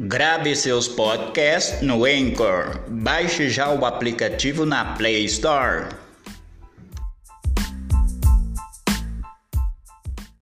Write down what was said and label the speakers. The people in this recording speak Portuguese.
Speaker 1: Grave seus podcasts no Anchor. Baixe já o aplicativo na Play Store.